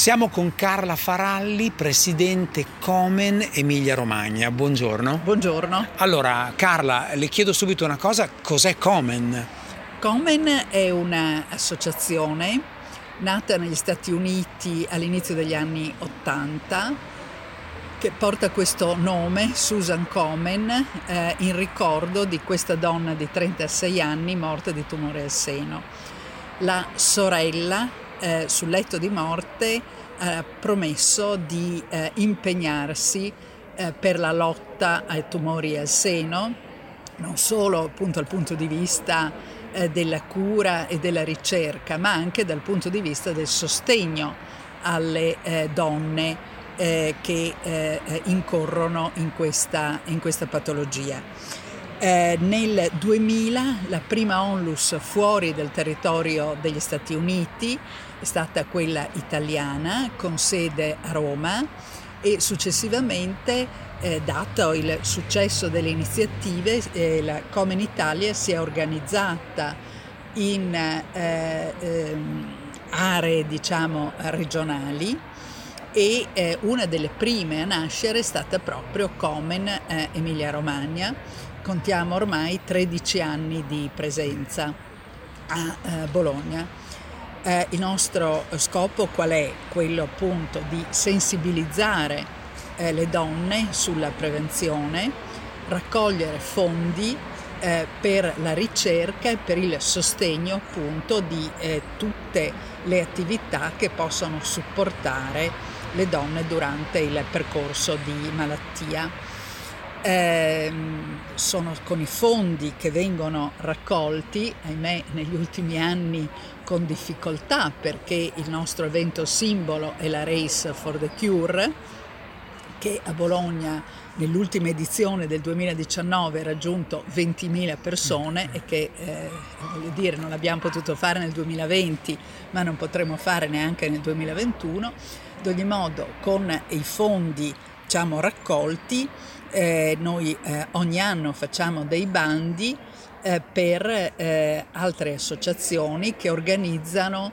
Siamo con Carla Faralli, presidente Comen Emilia Romagna. Buongiorno. Buongiorno. Allora, Carla, le chiedo subito una cosa, cos'è Comen? Comen è un'associazione nata negli Stati Uniti all'inizio degli anni 80 che porta questo nome, Susan Komen, eh, in ricordo di questa donna di 36 anni morta di tumore al seno. La sorella, eh, sul letto di morte, ha promesso di eh, impegnarsi eh, per la lotta ai tumori al seno, non solo appunto dal punto di vista eh, della cura e della ricerca, ma anche dal punto di vista del sostegno alle eh, donne eh, che eh, incorrono in questa, in questa patologia. Eh, nel 2000 la prima onlus fuori del territorio degli Stati Uniti è stata quella italiana con sede a Roma e successivamente, eh, dato il successo delle iniziative, eh, la Comen Italia si è organizzata in eh, ehm, aree diciamo, regionali e eh, una delle prime a nascere è stata proprio Comen eh, Emilia Romagna. Contiamo ormai 13 anni di presenza a eh, Bologna. Eh, il nostro scopo qual è? Quello appunto di sensibilizzare eh, le donne sulla prevenzione, raccogliere fondi eh, per la ricerca e per il sostegno appunto di eh, tutte le attività che possono supportare le donne durante il percorso di malattia. Eh, sono con i fondi che vengono raccolti, ahimè negli ultimi anni con difficoltà perché il nostro evento simbolo è la Race for the Cure che a Bologna nell'ultima edizione del 2019 ha raggiunto 20.000 persone e che eh, voglio dire non l'abbiamo potuto fare nel 2020 ma non potremo fare neanche nel 2021 ad ogni modo con i fondi diciamo, raccolti eh, noi eh, ogni anno facciamo dei bandi eh, per eh, altre associazioni che organizzano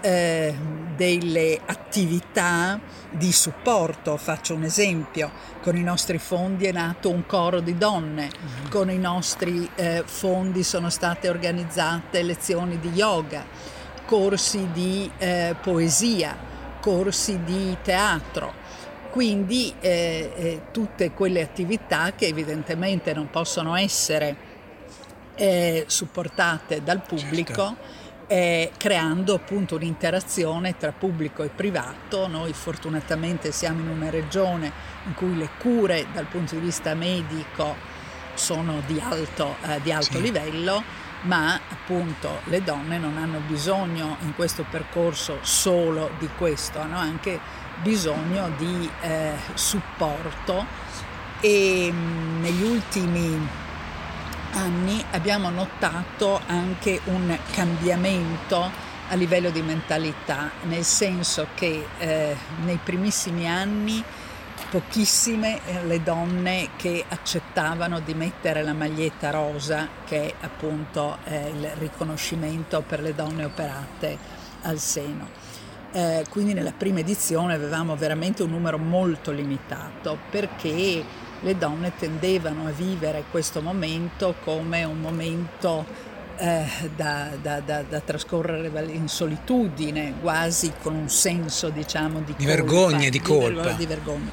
eh, delle attività di supporto. Faccio un esempio, con i nostri fondi è nato un coro di donne, uh-huh. con i nostri eh, fondi sono state organizzate lezioni di yoga, corsi di poesia, corsi di teatro. Quindi eh, eh, tutte quelle attività che evidentemente non possono essere eh, supportate dal pubblico. Certo creando appunto un'interazione tra pubblico e privato. Noi fortunatamente siamo in una regione in cui le cure dal punto di vista medico sono di alto, eh, di alto sì. livello, ma appunto le donne non hanno bisogno in questo percorso solo di questo, hanno anche bisogno di eh, supporto e mh, negli ultimi anni abbiamo notato anche un cambiamento a livello di mentalità, nel senso che eh, nei primissimi anni pochissime eh, le donne che accettavano di mettere la maglietta rosa, che è appunto eh, il riconoscimento per le donne operate al seno. Eh, quindi nella prima edizione avevamo veramente un numero molto limitato perché le donne tendevano a vivere questo momento come un momento eh, da, da, da, da, trascorrere in solitudine, quasi con un senso diciamo di, di colpa, vergogna, di colpa. Di, vergogna.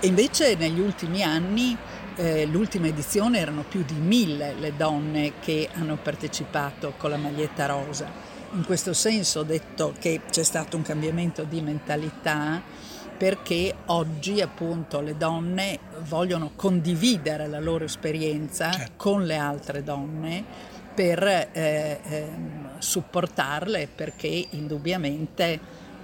E invece negli ultimi anni, eh, l'ultima edizione erano più di mille le donne che hanno partecipato con la maglietta rosa. In questo senso ho detto che c'è stato un cambiamento di mentalità perché oggi appunto le donne vogliono condividere la loro esperienza certo. con le altre donne per eh, eh, supportarle perché indubbiamente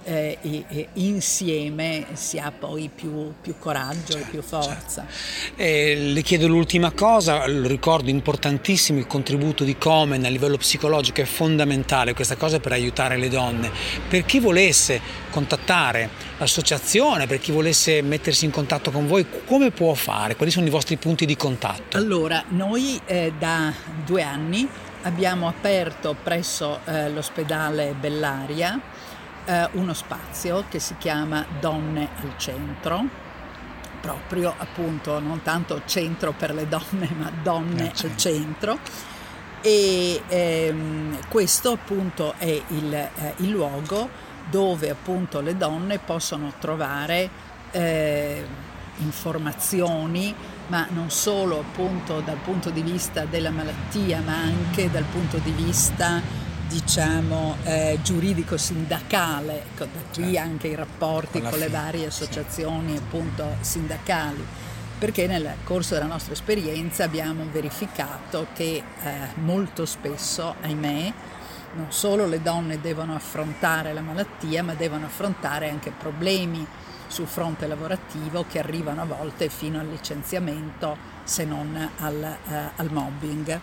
eh, insieme si ha poi più, più coraggio certo, e più forza. Certo. Eh, le chiedo l'ultima cosa, ricordo importantissimo il contributo di Comen a livello psicologico, è fondamentale questa cosa per aiutare le donne. Per chi volesse contattare l'associazione, per chi volesse mettersi in contatto con voi, come può fare? Quali sono i vostri punti di contatto? Allora, noi eh, da due anni abbiamo aperto presso eh, l'ospedale Bellaria eh, uno spazio che si chiama Donne al Centro, proprio appunto non tanto centro per le donne, ma donne al centro. E ehm, questo appunto è il, eh, il, luogo dove appunto le donne possono trovare eh, informazioni, ma non solo appunto dal punto di vista della malattia, ma anche dal punto di vista diciamo eh, giuridico-sindacale, ecco, da qui certo. anche i rapporti con, con le varie associazioni appunto sindacali, perché nel corso della nostra esperienza abbiamo verificato che eh, molto spesso, ahimè, non solo le donne devono affrontare la malattia, ma devono affrontare anche problemi sul fronte lavorativo che arrivano a volte fino al licenziamento se non al, eh, al mobbing.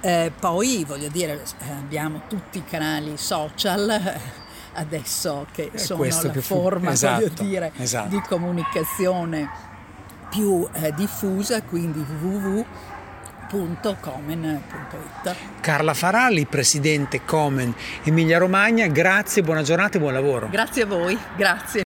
Eh, poi voglio dire, abbiamo tutti i canali social eh, adesso che sono la forma esatto, dire, esatto. di comunicazione più eh, diffusa, quindi www.komen.it. Carla Faralli, presidente Comen Emilia Romagna, grazie, buona giornata e buon lavoro. Grazie a voi, grazie.